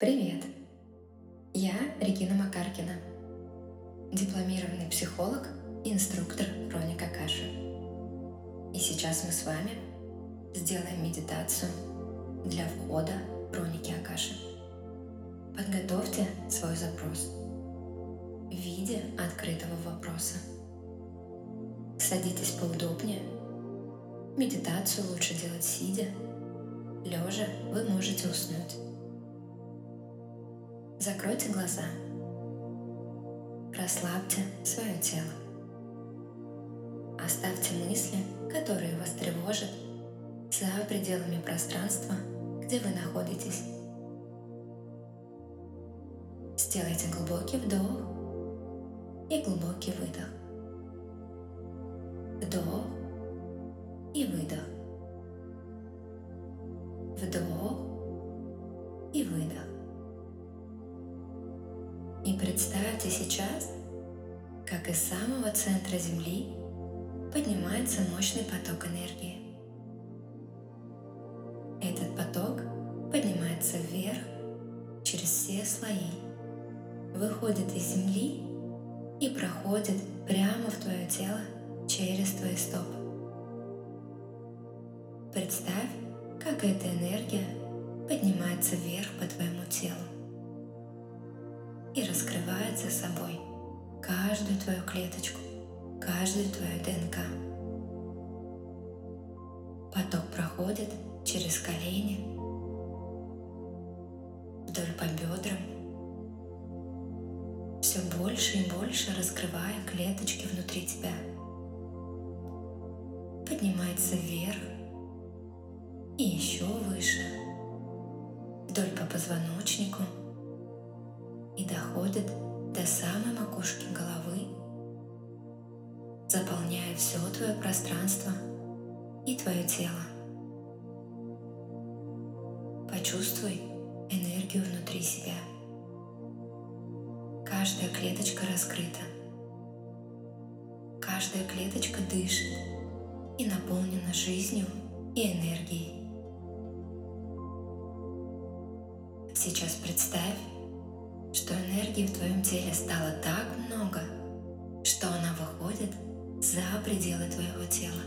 Привет! Я Регина Макаркина, дипломированный психолог и инструктор Хроника Каши. И сейчас мы с вами сделаем медитацию для входа в Хроники Акаши. Подготовьте свой запрос в виде открытого вопроса. Садитесь поудобнее. Медитацию лучше делать сидя. Лежа вы можете уснуть. Закройте глаза. Расслабьте свое тело. Оставьте мысли, которые вас тревожат, за пределами пространства, где вы находитесь. Сделайте глубокий вдох и глубокий выдох. Вдох и выдох. Вдох и выдох. И представьте сейчас, как из самого центра Земли поднимается мощный поток энергии. Этот поток поднимается вверх через все слои, выходит из Земли и проходит прямо в твое тело через твои стопы. Представь, как эта энергия поднимается вверх по твоему телу и раскрывает за собой каждую твою клеточку, каждую твою ДНК. Поток проходит через колени, вдоль по бедрам, все больше и больше раскрывая клеточки внутри тебя. Поднимается вверх и еще выше, вдоль по позвоночнику – доходит до самой макушки головы, заполняя все твое пространство и твое тело. Почувствуй энергию внутри себя. Каждая клеточка раскрыта. Каждая клеточка дышит и наполнена жизнью и энергией. Сейчас представь, что энергии в твоем теле стало так много, что она выходит за пределы твоего тела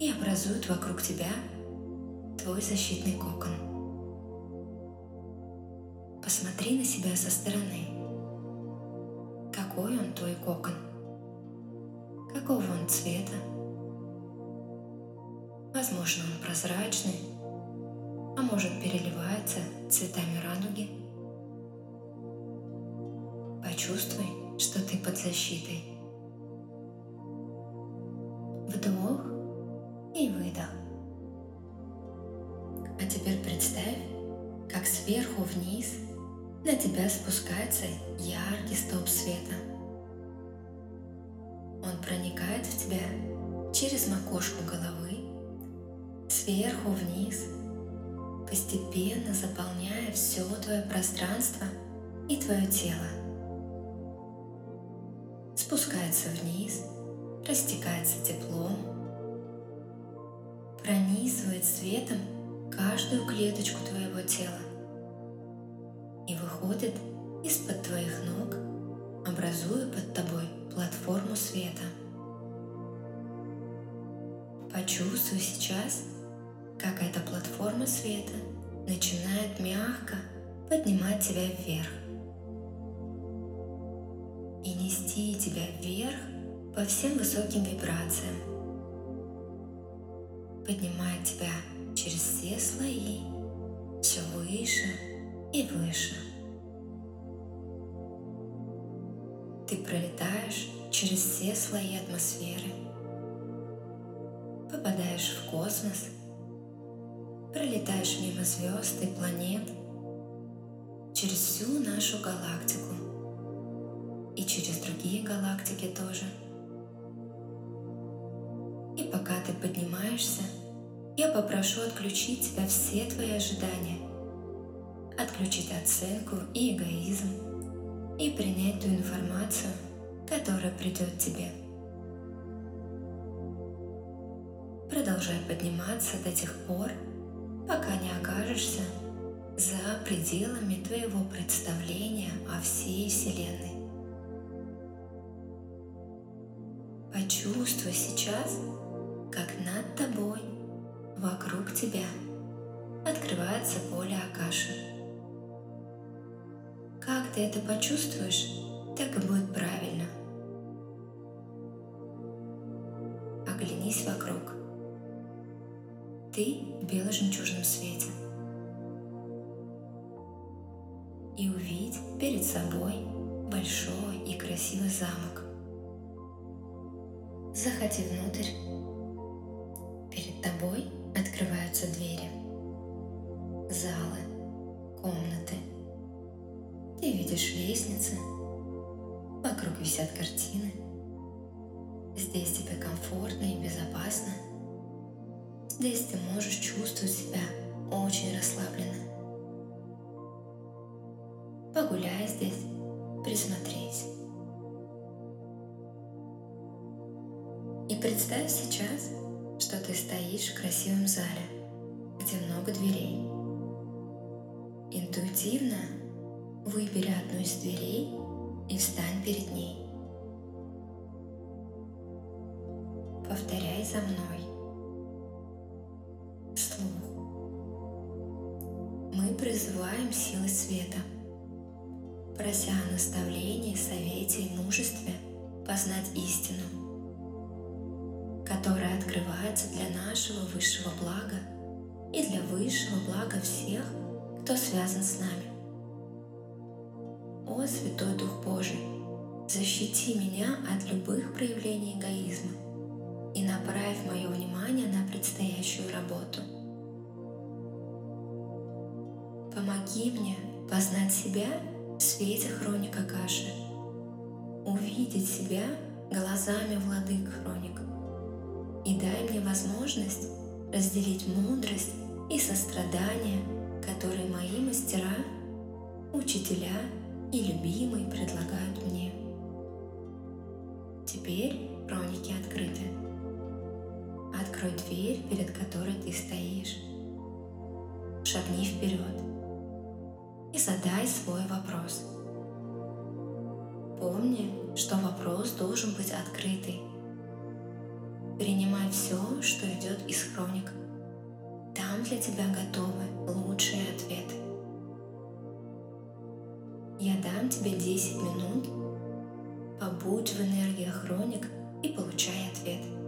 и образует вокруг тебя твой защитный кокон. Посмотри на себя со стороны. Какой он твой кокон? Какого он цвета? Возможно, он прозрачный, а может переливается цветами радуги – Почувствуй, что ты под защитой. Вдох и выдох. А теперь представь, как сверху вниз на тебя спускается яркий столб света. Он проникает в тебя через макушку головы, сверху вниз, постепенно заполняя все твое пространство и твое тело спускается вниз, растекается теплом, пронизывает светом каждую клеточку твоего тела и выходит из-под твоих ног, образуя под тобой платформу света. Почувствуй сейчас, как эта платформа света начинает мягко поднимать тебя вверх и нести тебя вверх по всем высоким вибрациям, поднимая тебя через все слои, все выше и выше. Ты пролетаешь через все слои атмосферы, попадаешь в космос, пролетаешь мимо звезд и планет, через всю нашу галактику – и через другие галактики тоже. И пока ты поднимаешься, я попрошу отключить тебя все твои ожидания, отключить оценку и эгоизм и принять ту информацию, которая придет тебе. Продолжай подниматься до тех пор, пока не окажешься за пределами твоего представления о всей Вселенной. Почувствуй сейчас, как над тобой, вокруг тебя открывается поле Акаши. Как ты это почувствуешь, так и будет правильно. Оглянись вокруг. Ты в бело-жемчужном свете. И увидь перед собой большой и красивый замок. Заходи внутрь. Перед тобой открываются двери, залы, комнаты. Ты видишь лестницы, вокруг висят картины. Здесь тебе комфортно и безопасно. Здесь ты можешь чувствовать себя очень расслабленно. Погуляй выбери одну из дверей и встань перед ней. Повторяй за мной. Слух. Мы призываем силы света, прося о наставлении, совете и мужестве познать истину – которая открывается для нашего высшего блага и для высшего блага всех, кто связан с нами. О Святой Дух Божий, защити меня от любых проявлений эгоизма и направь мое внимание на предстоящую работу. Помоги мне познать себя в свете хроника Каши, увидеть себя глазами владык хроника и дай мне возможность разделить мудрость и сострадание, которые мои мастера, учителя и любимые предлагают мне. Теперь хроники открыты. Открой дверь, перед которой ты стоишь. Шагни вперед и задай свой вопрос. Помни, что вопрос должен быть открытый Принимай все, что идет из хроник. Там для тебя готовы лучшие ответы. Я дам тебе 10 минут. Побудь в энергиях хроник и получай ответ.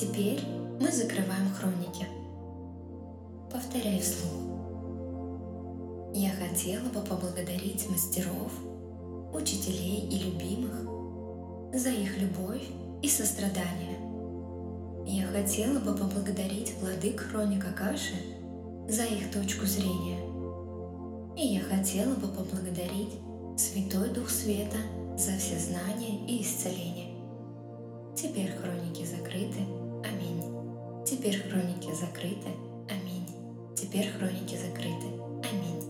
Теперь мы закрываем хроники. Повторяй вслух. Я хотела бы поблагодарить мастеров, учителей и любимых за их любовь и сострадание. Я хотела бы поблагодарить владык Хроника Каши за их точку зрения. И я хотела бы поблагодарить Святой Дух Света за все знания и исцеление. Теперь хроники закрыты. Аминь. Теперь хроники закрыты. Аминь. Теперь хроники закрыты. Аминь.